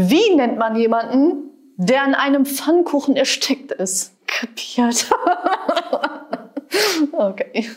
Wie nennt man jemanden, der an einem Pfannkuchen erstickt ist? Kapiert. okay.